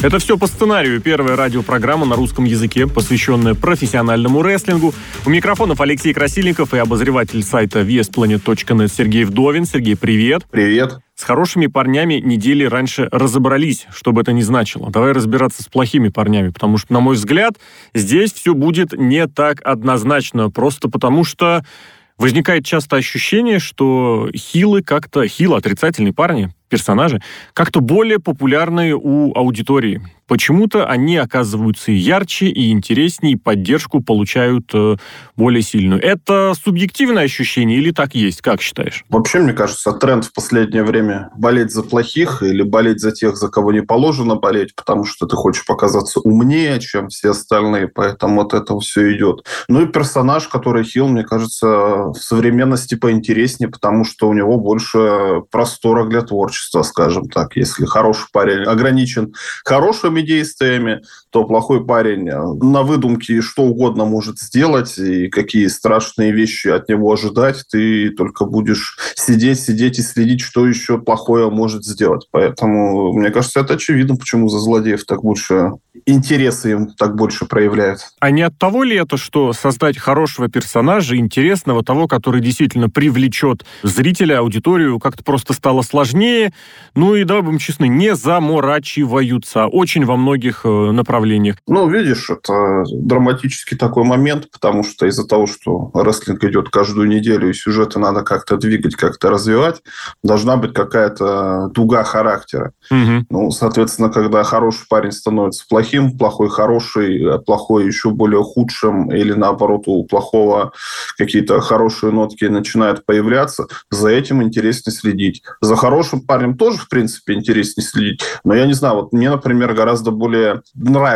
Это все по сценарию. Первая радиопрограмма на русском языке, посвященная профессиональному рестлингу. У микрофонов Алексей Красильников и обозреватель сайта VSPlanet.net Сергей Вдовин. Сергей, привет. Привет. С хорошими парнями недели раньше разобрались, что бы это ни значило. Давай разбираться с плохими парнями, потому что, на мой взгляд, здесь все будет не так однозначно, просто потому что возникает часто ощущение, что хилы как-то, хилы, отрицательные парни, персонажи, как-то более популярные у аудитории. Почему-то они оказываются и ярче, и интереснее, поддержку получают э, более сильную. Это субъективное ощущение или так есть? Как считаешь? Вообще, мне кажется, тренд в последнее время болеть за плохих или болеть за тех, за кого не положено болеть, потому что ты хочешь показаться умнее, чем все остальные, поэтому от этого все идет. Ну и персонаж, который хил, мне кажется, в современности поинтереснее, потому что у него больше простора для творчества, скажем так. Если хороший парень ограничен хорошими действиями, то плохой парень э, на выдумке что угодно может сделать, и какие страшные вещи от него ожидать, ты только будешь сидеть, сидеть и следить, что еще плохое может сделать. Поэтому, мне кажется, это очевидно, почему за злодеев так больше интересы им так больше проявляют. А не от того ли это, что создать хорошего персонажа, интересного, того, который действительно привлечет зрителя, аудиторию, как-то просто стало сложнее, ну и, да, будем честны, не заморачиваются очень во многих э, направлениях. Ну, видишь, это драматический такой момент, потому что из-за того, что рестлинг идет каждую неделю, и сюжеты надо как-то двигать, как-то развивать, должна быть какая-то дуга характера. Угу. Ну, соответственно, когда хороший парень становится плохим, плохой хороший, а плохой еще более худшим, или наоборот у плохого какие-то хорошие нотки начинают появляться, за этим интереснее следить. За хорошим парнем тоже, в принципе, интереснее следить. Но я не знаю, вот мне, например, гораздо более нравится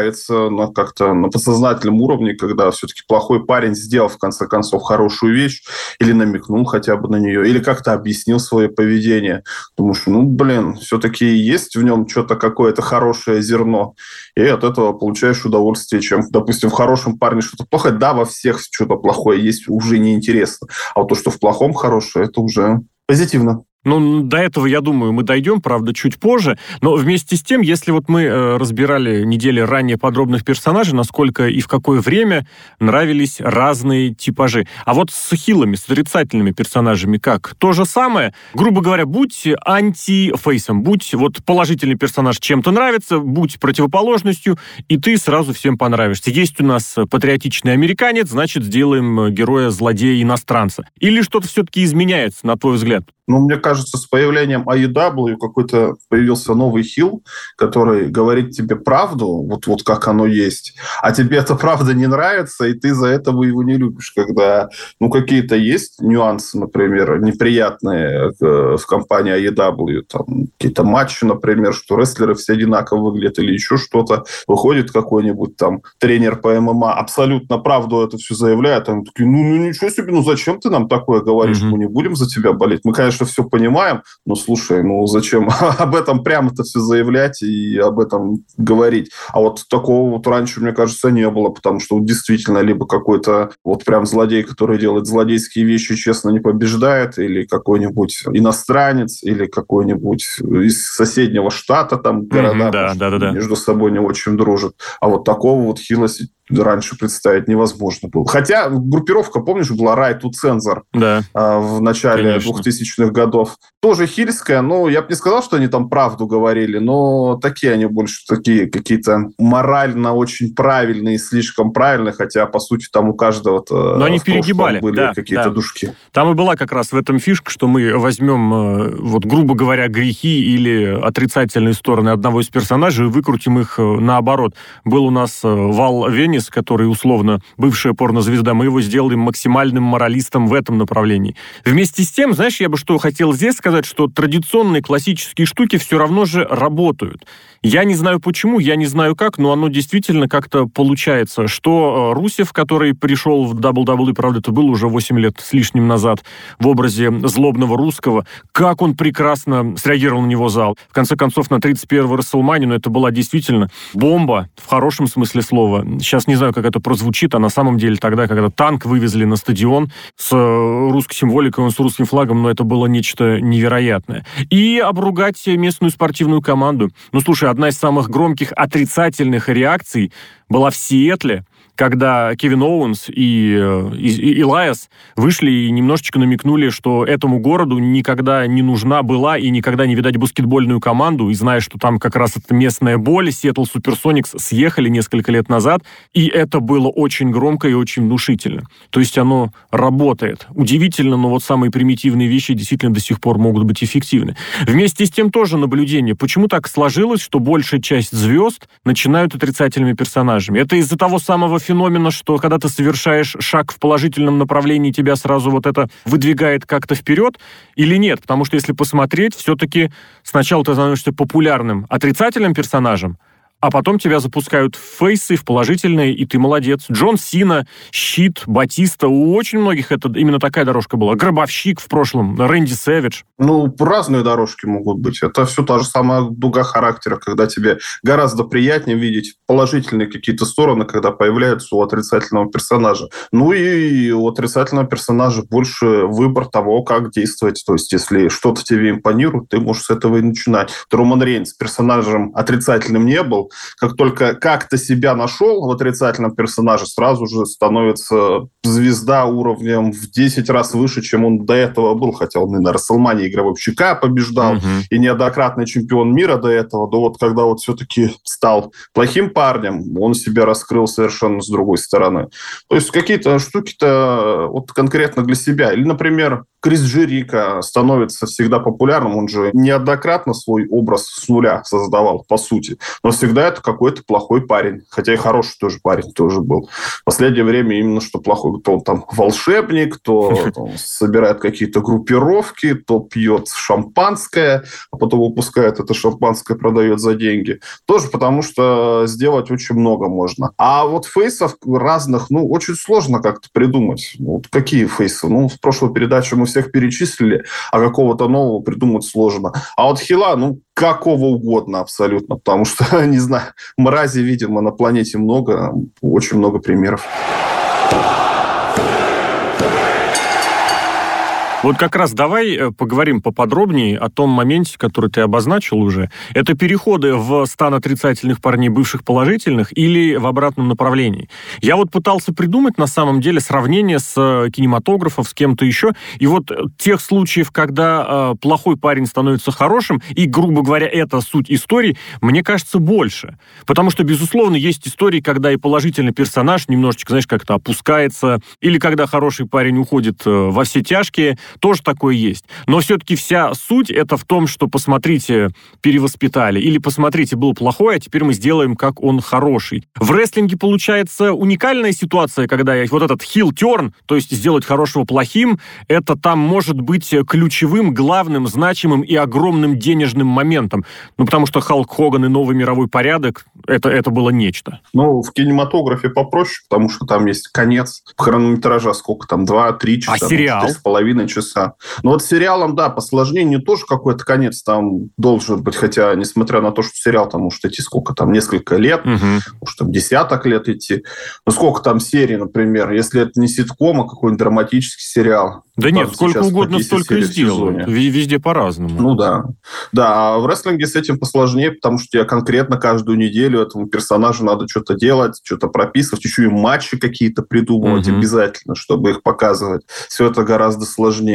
на как-то на подсознательном уровне, когда все-таки плохой парень сделал, в конце концов, хорошую вещь, или намекнул хотя бы на нее, или как-то объяснил свое поведение. Потому что, ну, блин, все-таки есть в нем что-то какое-то хорошее зерно. И от этого получаешь удовольствие, чем, допустим, в хорошем парне что-то плохое. Да, во всех что-то плохое есть, уже неинтересно. А вот то, что в плохом хорошее, это уже позитивно. Ну, до этого, я думаю, мы дойдем, правда, чуть позже. Но вместе с тем, если вот мы э, разбирали недели ранее подробных персонажей, насколько и в какое время нравились разные типажи. А вот с хилами, с отрицательными персонажами как? То же самое? Грубо говоря, будь антифейсом, будь вот положительный персонаж чем-то нравится, будь противоположностью, и ты сразу всем понравишься. Есть у нас патриотичный американец, значит, сделаем героя злодея-иностранца. Или что-то все-таки изменяется, на твой взгляд? Ну, мне кажется, с появлением AEW какой-то появился новый хил, который говорит тебе правду, вот, вот как оно есть, а тебе эта правда не нравится, и ты за этого его не любишь, когда, ну, какие-то есть нюансы, например, неприятные э, в компании AEW, там, какие-то матчи, например, что рестлеры все одинаково выглядят или еще что-то, выходит какой-нибудь там тренер по ММА, абсолютно правду это все заявляет, они такие, ну, ну ничего себе, ну зачем ты нам такое говоришь, mm-hmm. мы не будем за тебя болеть, мы, конечно, все понимаем, но слушай, ну зачем об этом прямо-то все заявлять и об этом говорить? А вот такого вот раньше, мне кажется, не было, потому что действительно либо какой-то вот прям злодей, который делает злодейские вещи, честно не побеждает, или какой-нибудь иностранец, или какой-нибудь из соседнего штата там города mm-hmm, да, да, да, да. между собой не очень дружат. А вот такого вот хилости раньше представить невозможно было. Хотя группировка, помнишь, была Райту Цензор да. в начале Конечно. 2000-х годов. Тоже хильская, но я бы не сказал, что они там правду говорили, но такие они больше такие какие-то морально очень правильные, слишком правильные, хотя, по сути, там у каждого Но они перегибали. были да, какие-то да. душки. Там и была как раз в этом фишка, что мы возьмем, э, вот грубо говоря, грехи или отрицательные стороны одного из персонажей и выкрутим их э, наоборот. Был у нас э, Вал Венис, Денис, который условно бывшая порнозвезда, мы его сделаем максимальным моралистом в этом направлении. Вместе с тем, знаешь, я бы что хотел здесь сказать, что традиционные классические штуки все равно же работают. Я не знаю почему, я не знаю как, но оно действительно как-то получается, что э, Русев, который пришел в WWE, правда, это было уже 8 лет с лишним назад, в образе злобного русского, как он прекрасно среагировал на него зал. В конце концов, на 31-й Расселмане, ну, это была действительно бомба, в хорошем смысле слова. Сейчас не знаю, как это прозвучит, а на самом деле тогда, когда танк вывезли на стадион с э, русской символикой, с русским флагом, но это было нечто невероятное. И обругать местную спортивную команду. Ну, слушай, одна из самых громких отрицательных реакций была в Сиэтле, когда Кевин Оуэнс и, э, и, и Илайас вышли и немножечко намекнули, что этому городу никогда не нужна была и никогда не видать баскетбольную команду, и зная, что там как раз это местная боль, Сиэтл Суперсоникс съехали несколько лет назад, и это было очень громко и очень внушительно. То есть оно работает. Удивительно, но вот самые примитивные вещи действительно до сих пор могут быть эффективны. Вместе с тем тоже наблюдение. Почему так сложилось, что большая часть звезд начинают отрицательными персонажами? Это из-за того самого феномена, что когда ты совершаешь шаг в положительном направлении, тебя сразу вот это выдвигает как-то вперед или нет? Потому что если посмотреть, все-таки сначала ты становишься популярным отрицательным персонажем, а потом тебя запускают в фейсы, в положительные, и ты молодец. Джон Сина, Щит, Батиста, у очень многих это именно такая дорожка была. Гробовщик в прошлом, Рэнди Сэвидж. Ну, разные дорожки могут быть. Это все та же самая дуга характера, когда тебе гораздо приятнее видеть положительные какие-то стороны, когда появляются у отрицательного персонажа. Ну и у отрицательного персонажа больше выбор того, как действовать. То есть, если что-то тебе импонирует, ты можешь с этого и начинать. Роман Рейнс персонажем отрицательным не был, как только как-то себя нашел в отрицательном персонаже, сразу же становится звезда уровнем в 10 раз выше, чем он до этого был, хотя он и на Расселмане игровщика побеждал, угу. и неоднократный чемпион мира до этого, да вот когда вот все-таки стал плохим парнем, он себя раскрыл совершенно с другой стороны. То есть какие-то штуки-то вот конкретно для себя. Или, например, Крис Джерика становится всегда популярным, он же неоднократно свой образ с нуля создавал, по сути, но всегда это какой-то плохой парень, хотя и хороший тоже парень тоже был. В последнее время именно что плохой, то он там волшебник, то он собирает какие-то группировки, то пьет шампанское, а потом выпускает это шампанское, продает за деньги. Тоже потому, что сделать очень много можно. А вот фейсов разных, ну, очень сложно как-то придумать. Вот какие фейсы? Ну, в прошлой передаче мы всех перечислили, а какого-то нового придумать сложно. А вот Хила, ну, какого угодно абсолютно, потому что, не знаю, мрази, видимо, на планете много, очень много примеров. Вот как раз давай э, поговорим поподробнее о том моменте, который ты обозначил уже. Это переходы в стан отрицательных парней бывших положительных или в обратном направлении. Я вот пытался придумать на самом деле сравнение с э, кинематографом, с кем-то еще. И вот э, тех случаев, когда э, плохой парень становится хорошим, и, грубо говоря, это суть истории, мне кажется, больше. Потому что, безусловно, есть истории, когда и положительный персонаж немножечко, знаешь, как-то опускается, или когда хороший парень уходит во все тяжкие, тоже такое есть. Но все-таки вся суть это в том, что посмотрите, перевоспитали, или посмотрите, был плохой, а теперь мы сделаем, как он хороший. В рестлинге получается уникальная ситуация, когда вот этот хил-терн, то есть сделать хорошего плохим, это там может быть ключевым, главным, значимым и огромным денежным моментом. Ну, потому что Халк Хоган и новый мировой порядок, это, это было нечто. Ну, в кинематографе попроще, потому что там есть конец хронометража, сколько там, два-три часа. А сериал? С половиной часа часа. Но вот сериалом, да, по сложнению тоже какой-то конец там должен быть, хотя, несмотря на то, что сериал там может идти сколько там, несколько лет, угу. может там десяток лет идти. Ну, сколько там серий, например, если это не ситком, а какой-нибудь драматический сериал. Да нет, сколько угодно столько и сделают. Везде по-разному. Ну да. Да, а в рестлинге с этим посложнее, потому что тебе конкретно каждую неделю этому персонажу надо что-то делать, что-то прописывать, еще и матчи какие-то придумывать угу. обязательно, чтобы их показывать. Все это гораздо сложнее.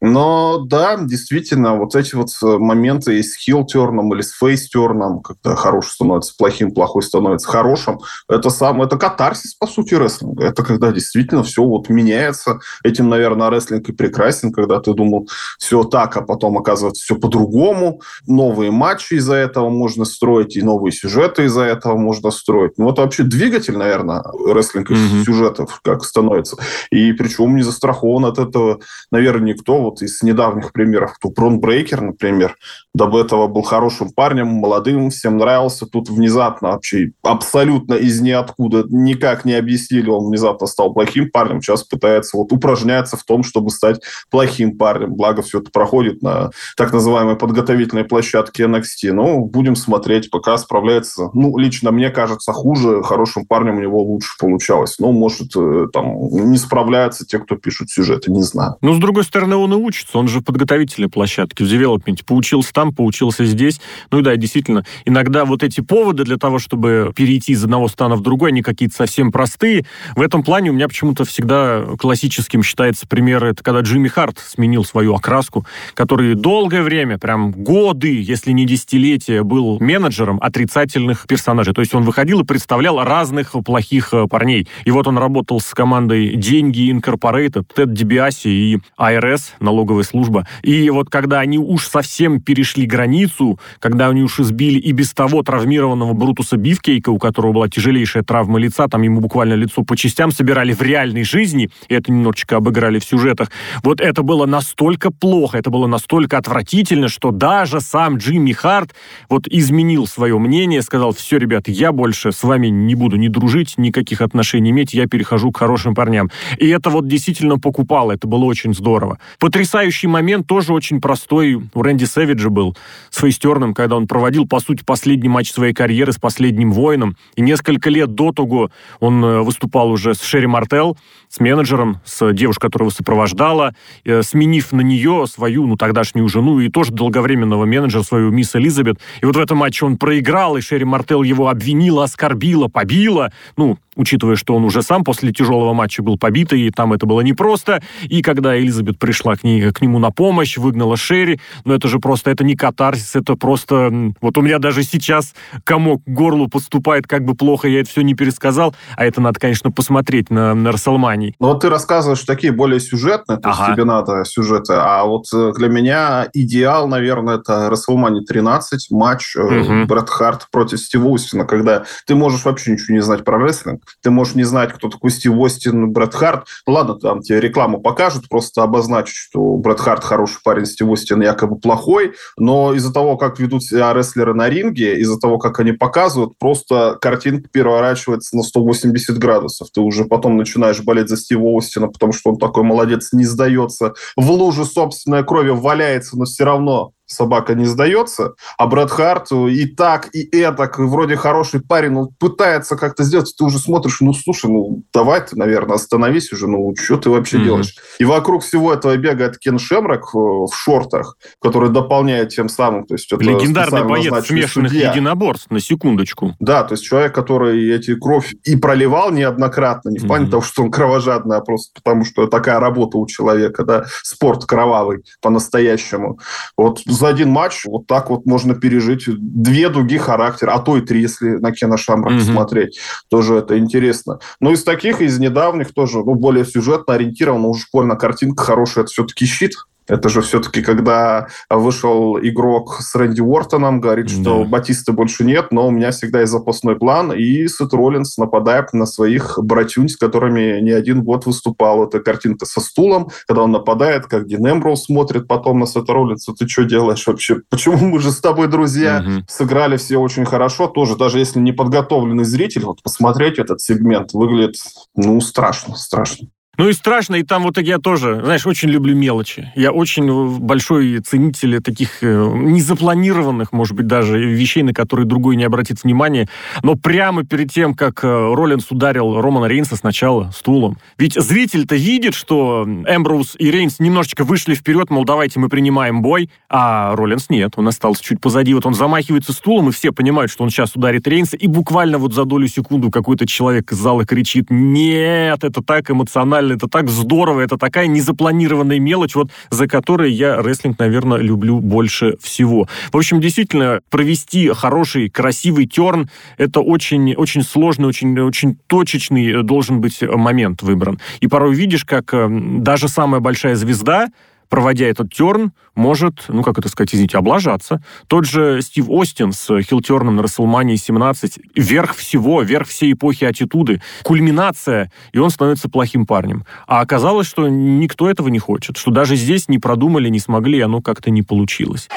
Но да, действительно, вот эти вот э, моменты и с хил-терном или с фейс-терном, когда хороший становится плохим, плохой становится хорошим, это сам, это катарсис, по сути, рестлинга. Это когда действительно все вот меняется. Этим, наверное, рестлинг и прекрасен, когда ты думал, все так, а потом оказывается все по-другому. Новые матчи из-за этого можно строить, и новые сюжеты из-за этого можно строить. Ну, вот вообще двигатель, наверное, рестлинг mm-hmm. сюжетов как становится. И причем не застрахован от этого, наверное, никто. Вот из недавних примеров, кто Брон Брейкер, например, до этого был хорошим парнем, молодым, всем нравился. Тут внезапно вообще абсолютно из ниоткуда никак не объяснили, он внезапно стал плохим парнем. Сейчас пытается вот упражняться в том, чтобы стать плохим парнем. Благо все это проходит на так называемой подготовительной площадке NXT. Ну, будем смотреть, пока справляется. Ну, лично мне кажется, хуже. Хорошим парнем у него лучше получалось. Ну, может, э, там не справляются те, кто пишут сюжеты, не знаю. Ну, с другой стороны, он и учится. Он же в подготовительной площадке, в девелопменте. Поучился там, поучился здесь. Ну и да, действительно, иногда вот эти поводы для того, чтобы перейти из одного стана в другой, они какие-то совсем простые. В этом плане у меня почему-то всегда классическим считается пример, это когда Джимми Харт сменил свою окраску, который долгое время, прям годы, если не десятилетия, был менеджером отрицательных персонажей. То есть он выходил и представлял разных плохих э, парней. И вот он работал с командой «Деньги Incorporated», Тед Дебиаси и IRS, налоговая служба. И вот когда они уж совсем перешли границу, когда они уж избили и без того травмированного Брутуса Бифкейка, у которого была тяжелейшая травма лица, там ему буквально лицо по частям собирали в реальной жизни, и это немножечко обыграли в сюжетах, вот это было настолько плохо, это было настолько отвратительно, что даже сам Джимми Харт вот изменил свое мнение, сказал, все, ребят, я больше с вами не буду ни дружить, никаких отношений иметь, я перехожу к хорошим парням. И это вот действительно покупало, это было очень здорово. Потрясающий момент, тоже очень простой, у Рэнди Сэвиджа был, с Фейстерном, когда он проводил, по сути, последний матч своей карьеры с последним воином, и несколько лет до того он э, выступал уже с Шерри Мартел, с менеджером, с девушкой, которая его сопровождала, э, сменив на нее свою, ну, тогдашнюю жену и тоже долговременного менеджера, свою мисс Элизабет. И вот в этом матче он проиграл, и Шерри Мартел его обвинила, оскорбила, побила. Ну, учитывая, что он уже сам после тяжелого матча был побитый, и там это было непросто. И когда Элизабет пришла к, ней, к нему на помощь, выгнала Шерри, но это же просто, это не катарсис, это просто... Вот у меня даже сейчас комок к горлу подступает, как бы плохо я это все не пересказал, а это надо, конечно, посмотреть на, на Расселмании. Ну вот ты рассказываешь такие более сюжетные, то ага. есть тебе надо сюжеты, а вот э, для меня идеал, наверное, это Расселмани 13, матч угу. Брэд Харт против Стива Устина, когда ты можешь вообще ничего не знать про рестлинг, ты можешь не знать, кто такой Стив Остин, Брэд Харт. Ну, ладно, там тебе рекламу покажут, просто обозначить, что Брэд Харт хороший парень, Стив Остин якобы плохой, но из-за того, как ведут себя рестлеры на ринге, из-за того, как они показывают, просто картинка переворачивается на 180 градусов. Ты уже потом начинаешь болеть за Стива Остина, потому что он такой молодец, не сдается, в луже собственной крови валяется, но все равно собака не сдается, а Брэд Харт и так, и этак, и вроде хороший парень, ну, пытается как-то сделать, ты уже смотришь, ну, слушай, ну, давай ты, наверное, остановись уже, ну, что ты вообще mm-hmm. делаешь? И вокруг всего этого бегает Кен Шемрак в, в шортах, который дополняет тем самым, то есть... Это Легендарный боец смешанных судья. единоборств, на секундочку. Да, то есть человек, который эти кровь и проливал неоднократно, не в плане mm-hmm. того, что он кровожадный, а просто потому, что такая работа у человека, да, спорт кровавый по-настоящему. Вот за один матч вот так вот можно пережить две дуги характера, а то и три, если на Кена Шамрака mm-hmm. смотреть. Тоже это интересно. Но из таких, из недавних тоже, ну, более сюжетно ориентировано, уже школьная картинка хорошая, это все-таки щит. Это же все-таки, когда вышел игрок с Рэнди Уортоном, говорит, что да. Батиста больше нет, но у меня всегда есть запасной план, и Сет Роллинс нападает на своих братюнь, с которыми не один год выступал. Это картинка со стулом, когда он нападает, как Дин Эмброуз смотрит потом на Сета Роллинса. Ты что делаешь вообще? Почему мы же с тобой друзья? Угу. Сыграли все очень хорошо. Тоже, даже если не подготовленный зритель, вот посмотреть этот сегмент выглядит, ну, страшно, страшно. Ну и страшно, и там вот я тоже, знаешь, очень люблю мелочи. Я очень большой ценитель таких э, незапланированных, может быть, даже вещей, на которые другой не обратит внимания. Но прямо перед тем, как э, Роллинс ударил Романа Рейнса сначала стулом. Ведь зритель-то видит, что Эмброуз и Рейнс немножечко вышли вперед, мол, давайте мы принимаем бой, а Роллинс нет, он остался чуть позади. Вот он замахивается стулом, и все понимают, что он сейчас ударит Рейнса, и буквально вот за долю секунду какой-то человек из зала кричит, нет, это так эмоционально это так здорово, это такая незапланированная мелочь, вот за которой я рестлинг, наверное, люблю больше всего. В общем, действительно, провести хороший, красивый терн, это очень, очень сложный, очень, очень точечный должен быть момент выбран. И порой видишь, как э, даже самая большая звезда проводя этот терн, может, ну, как это сказать, извините, облажаться. Тот же Стив Остин с хилтерном на Расселмании 17, верх всего, верх всей эпохи аттитуды, кульминация, и он становится плохим парнем. А оказалось, что никто этого не хочет, что даже здесь не продумали, не смогли, и оно как-то не получилось.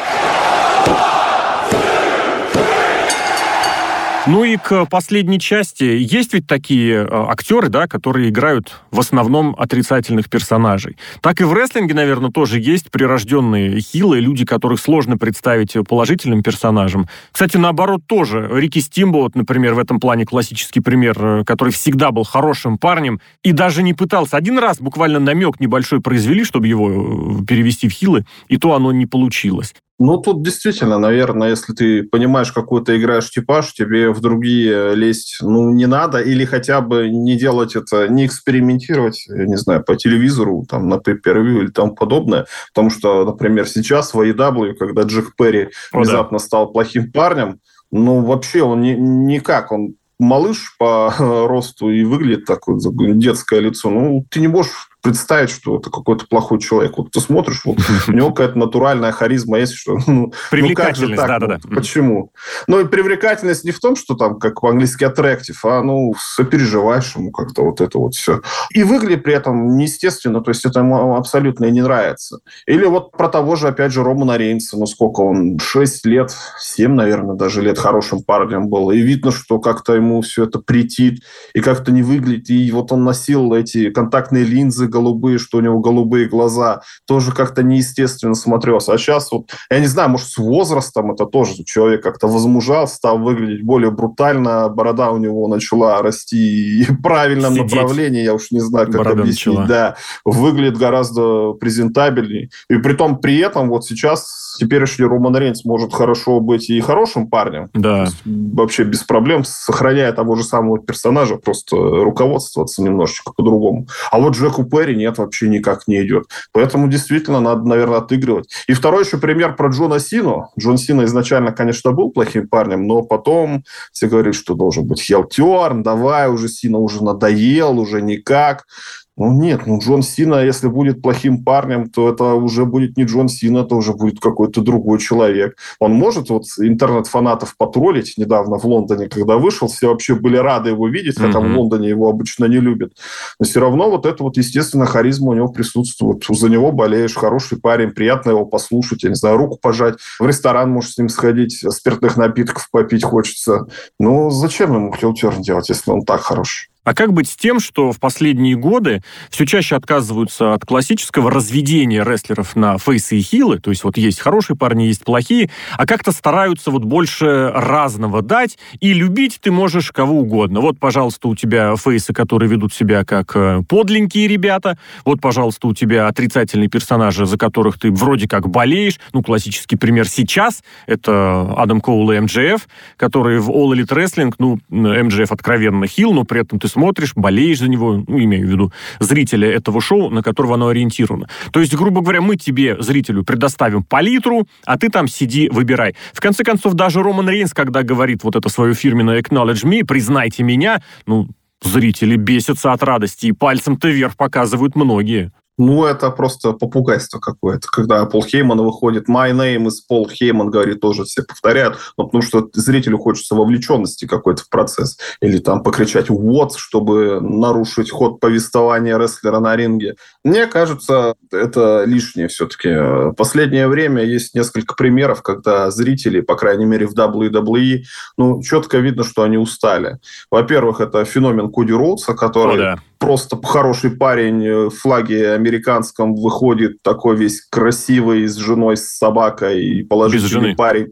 Ну и к последней части. Есть ведь такие э, актеры, да, которые играют в основном отрицательных персонажей. Так и в рестлинге, наверное, тоже есть прирожденные хилы, люди, которых сложно представить положительным персонажем. Кстати, наоборот тоже. Рики Стимбоут, например, в этом плане классический пример, э, который всегда был хорошим парнем и даже не пытался. Один раз буквально намек небольшой произвели, чтобы его э, перевести в хилы, и то оно не получилось. Ну, тут действительно, наверное, если ты понимаешь, какой ты играешь типаж, тебе в другие лезть, ну, не надо, или хотя бы не делать это, не экспериментировать, я не знаю, по телевизору, там, на pay или тому подобное, потому что, например, сейчас в AEW, когда Джек Перри О, внезапно да. стал плохим парнем, ну, вообще он не, никак, он малыш по росту и выглядит так вот, детское лицо. Ну, ты не можешь представить, что это какой-то плохой человек. Вот ты смотришь, вот у него какая-то натуральная харизма есть, что ну, привлекательность, ну да, да, да. Почему? Ну и привлекательность не в том, что там как по-английски attractive, а ну сопереживаешь ему как-то вот это вот все. И выглядит при этом неестественно, то есть это ему абсолютно не нравится. Или вот про того же, опять же, Романа Рейнса, ну сколько он, 6 лет, 7, наверное, даже лет хорошим парнем был. И видно, что как-то ему все это претит, и как-то не выглядит. И вот он носил эти контактные линзы, голубые, что у него голубые глаза, тоже как-то неестественно смотрелся. А сейчас вот, я не знаю, может, с возрастом это тоже человек как-то возмужал, стал выглядеть более брутально, борода у него начала расти в правильном Сидеть. направлении, я уж не знаю, как Борода объяснить. Начала. Да, выглядит гораздо презентабельней. И при том, при этом вот сейчас теперешний Роман Рейнс может хорошо быть и хорошим парнем. Да. Вообще без проблем, сохраняя того же самого персонажа, просто руководствоваться немножечко по-другому. А вот Джеку Перри нет, вообще никак не идет. Поэтому действительно надо, наверное, отыгрывать. И второй еще пример про Джона Сину. Джон Сина изначально, конечно, был плохим парнем, но потом все говорили, что должен быть Хелтерн, давай уже Сина уже надоел, уже никак. Ну нет, ну Джон Сина, если будет плохим парнем, то это уже будет не Джон Сина, это уже будет какой-то другой человек. Он может вот интернет-фанатов потроллить недавно в Лондоне, когда вышел, все вообще были рады его видеть, хотя mm-hmm. в Лондоне его обычно не любят. Но все равно вот это вот, естественно, харизма у него присутствует. За него болеешь, хороший парень, приятно его послушать, я не знаю, руку пожать, в ресторан можешь с ним сходить, спиртных напитков попить хочется. Ну, зачем ему хилтерн делать, если он так хорош? А как быть с тем, что в последние годы все чаще отказываются от классического разведения рестлеров на фейсы и хилы, то есть вот есть хорошие парни, есть плохие, а как-то стараются вот больше разного дать, и любить ты можешь кого угодно. Вот, пожалуйста, у тебя фейсы, которые ведут себя как э, подленькие ребята, вот, пожалуйста, у тебя отрицательные персонажи, за которых ты вроде как болеешь, ну, классический пример сейчас, это Адам Коул и МДФ, которые в All Elite Wrestling, ну, МДФ откровенно хил, но при этом ты смотришь, болеешь за него, ну, имею в виду зрителя этого шоу, на которого оно ориентировано. То есть, грубо говоря, мы тебе, зрителю, предоставим палитру, а ты там сиди, выбирай. В конце концов, даже Роман Рейнс, когда говорит вот это свое фирменное «acknowledge me», «признайте меня», ну, зрители бесятся от радости, и пальцем-то вверх показывают многие. Ну, это просто попугайство какое-то. Когда Пол Хейман выходит, my name is Пол Хейман, говорит, тоже все повторяют, но потому что зрителю хочется вовлеченности какой-то в процесс. Или там покричать вот, чтобы нарушить ход повествования рестлера на ринге. Мне кажется, это лишнее все-таки. Последнее время есть несколько примеров, когда зрители, по крайней мере в WWE, ну, четко видно, что они устали. Во-первых, это феномен Коди Роудса, который... О, да просто хороший парень э, в флаге американском выходит такой весь красивый с женой, с собакой и положительный парень.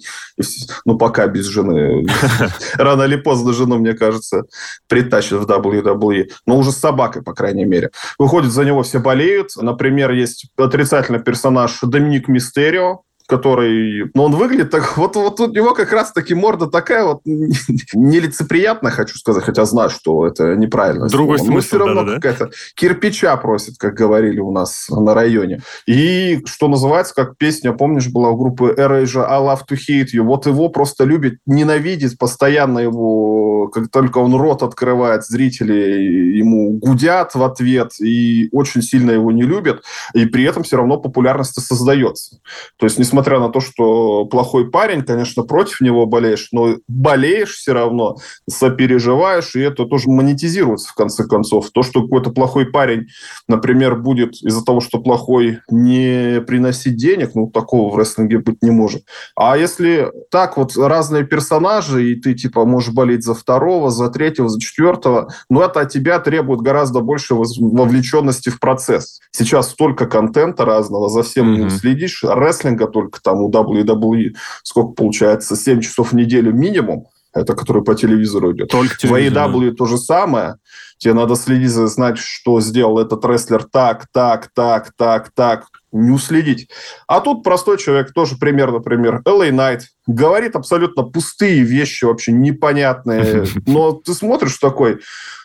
Ну, пока без жены. Рано или поздно жену, мне кажется, притащат в WWE. Но уже с собакой, по крайней мере. Выходит, за него все болеют. Например, есть отрицательный персонаж Доминик Мистерио, который... Ну, он выглядит так... Вот, вот у него как раз-таки морда такая вот нелицеприятная, хочу сказать, хотя знаю, что это неправильно. Другой слово. смысл, все равно да, какая-то кирпича просит, как говорили у нас на районе. И, что называется, как песня, помнишь, была у группы Erasure I Love to Hate You. Вот его просто любит, ненавидит, постоянно его, как только он рот открывает, зрители ему гудят в ответ и очень сильно его не любят, и при этом все равно популярность создается. То есть, несмотря на то, что плохой парень, конечно, против него болеешь, но болеешь все равно, сопереживаешь, и это тоже монетизируется в конце концов. То, что какой-то плохой парень, например, будет из-за того, что плохой, не приносить денег, ну, такого в рестлинге быть не может. А если так вот разные персонажи, и ты, типа, можешь болеть за второго, за третьего, за четвертого, ну, это от тебя требует гораздо больше вовлеченности в процесс. Сейчас столько контента разного, за всем mm-hmm. следишь. Рестлинга только там у WWE сколько получается? 7 часов в неделю минимум. Это который по телевизору идет. Только телевизор, в AEW то же самое. Тебе надо следить, знать, что сделал этот рестлер так, так, так, так, так. Не уследить. А тут простой человек, тоже пример, например, LA Knight, говорит абсолютно пустые вещи, вообще непонятные. Но ты смотришь такой,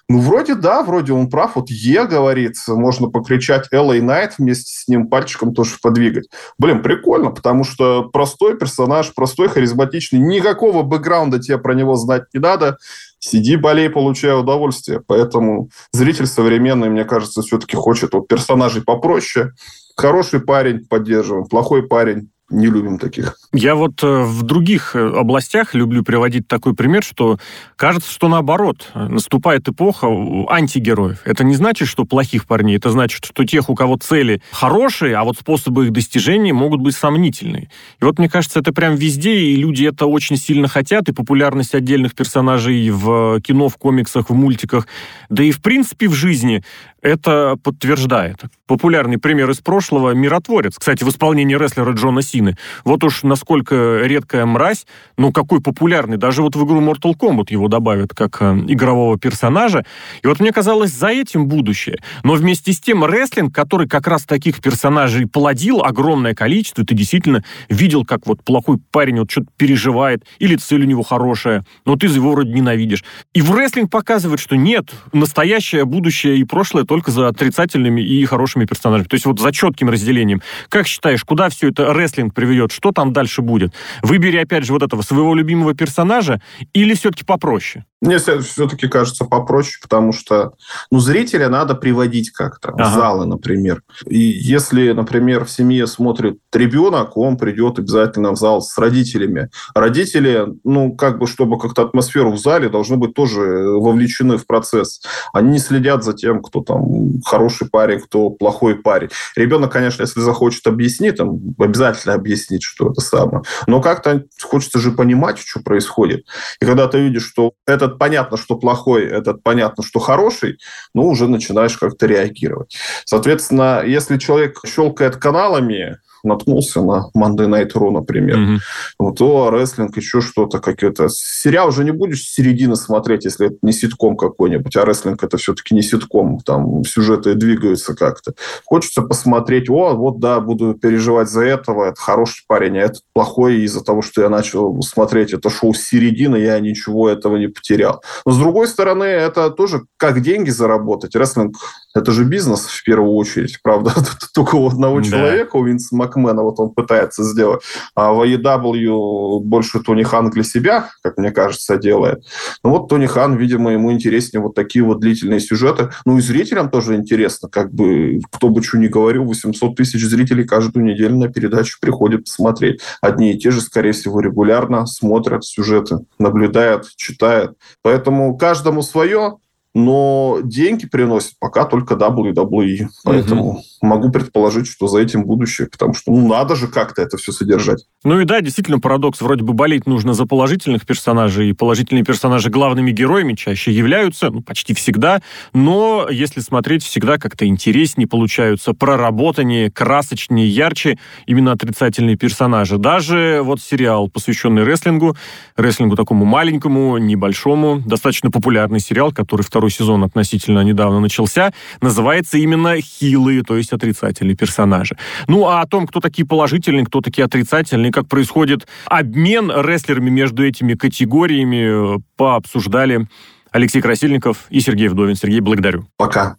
ну, вроде да, вроде он прав. Вот Е говорит, можно покричать LA Knight вместе с ним, пальчиком тоже подвигать. Блин, прикольно, потому что простой персонаж, простой, харизматичный, никакого бэкграунда тебе про него знать не надо. Сиди, болей, получай удовольствие. Поэтому зритель современный, мне кажется, все-таки хочет вот персонажей попроще. Хороший парень поддерживаем, плохой парень не любим таких. Я вот э, в других э, областях люблю приводить такой пример, что кажется, что наоборот, наступает эпоха антигероев. Это не значит, что плохих парней, это значит, что тех, у кого цели хорошие, а вот способы их достижения могут быть сомнительные. И вот мне кажется, это прям везде, и люди это очень сильно хотят, и популярность отдельных персонажей в кино, в комиксах, в мультиках, да и в принципе в жизни это подтверждает. Популярный пример из прошлого – «Миротворец». Кстати, в исполнении рестлера Джона Сины. Вот уж насколько редкая мразь, ну какой популярный. Даже вот в игру Mortal Kombat его добавят как э, игрового персонажа. И вот мне казалось, за этим будущее. Но вместе с тем рестлинг, который как раз таких персонажей плодил огромное количество, ты действительно видел, как вот плохой парень вот что-то переживает, или цель у него хорошая, но ты его вроде ненавидишь. И в рестлинг показывает, что нет, настоящее, будущее и прошлое только за отрицательными и хорошими персонажами. То есть вот за четким разделением. Как считаешь, куда все это рестлинг приведет? Что там дальше будет? Выбери, опять же, вот этого своего любимого персонажа или все-таки попроще? Мне все-таки кажется попроще, потому что ну, зрителя надо приводить как-то ага. в залы, например. И если, например, в семье смотрит ребенок, он придет обязательно в зал с родителями. Родители, ну, как бы, чтобы как-то атмосферу в зале, должны быть тоже вовлечены в процесс. Они не следят за тем, кто там хороший парень, кто плохой парень. Ребенок, конечно, если захочет объяснить, там, обязательно объяснить, что это самое. Но как-то хочется же понимать, что происходит. И когда ты видишь, что этот понятно, что плохой, этот понятно, что хороший, ну, уже начинаешь как-то реагировать. Соответственно, если человек щелкает каналами, наткнулся на Monday Night Raw, например. Mm-hmm. Вот, о, рестлинг, еще что-то, какое-то. Сериал уже не будешь с середины смотреть, если это не ситком какой-нибудь, а рестлинг это все-таки не ситком, там сюжеты двигаются как-то. Хочется посмотреть, о, вот да, буду переживать за этого, это хороший парень, а этот плохой из-за того, что я начал смотреть это шоу с середины, я ничего этого не потерял. Но с другой стороны, это тоже как деньги заработать. Рестлинг это же бизнес в первую очередь, правда, только у одного да. человека, у Винса Макмена, вот он пытается сделать. А в AEW больше Тони Хан для себя, как мне кажется, делает. Ну вот Тони Хан, видимо, ему интереснее вот такие вот длительные сюжеты. Ну и зрителям тоже интересно, как бы, кто бы что ни говорил, 800 тысяч зрителей каждую неделю на передачу приходят посмотреть. Одни и те же, скорее всего, регулярно смотрят сюжеты, наблюдают, читают. Поэтому каждому свое но деньги приносит пока только WWE. Поэтому угу. могу предположить, что за этим будущее, потому что ну, надо же как-то это все содержать. Ну и да, действительно парадокс. Вроде бы болеть нужно за положительных персонажей, и положительные персонажи главными героями чаще являются, ну, почти всегда, но если смотреть, всегда как-то интереснее получаются, проработаннее, красочнее, ярче именно отрицательные персонажи. Даже вот сериал, посвященный рестлингу, рестлингу такому маленькому, небольшому, достаточно популярный сериал, который второй второй сезон относительно недавно начался, называется именно хилые, то есть отрицательные персонажи. Ну, а о том, кто такие положительные, кто такие отрицательные, как происходит обмен рестлерами между этими категориями, пообсуждали Алексей Красильников и Сергей Вдовин. Сергей, благодарю. Пока.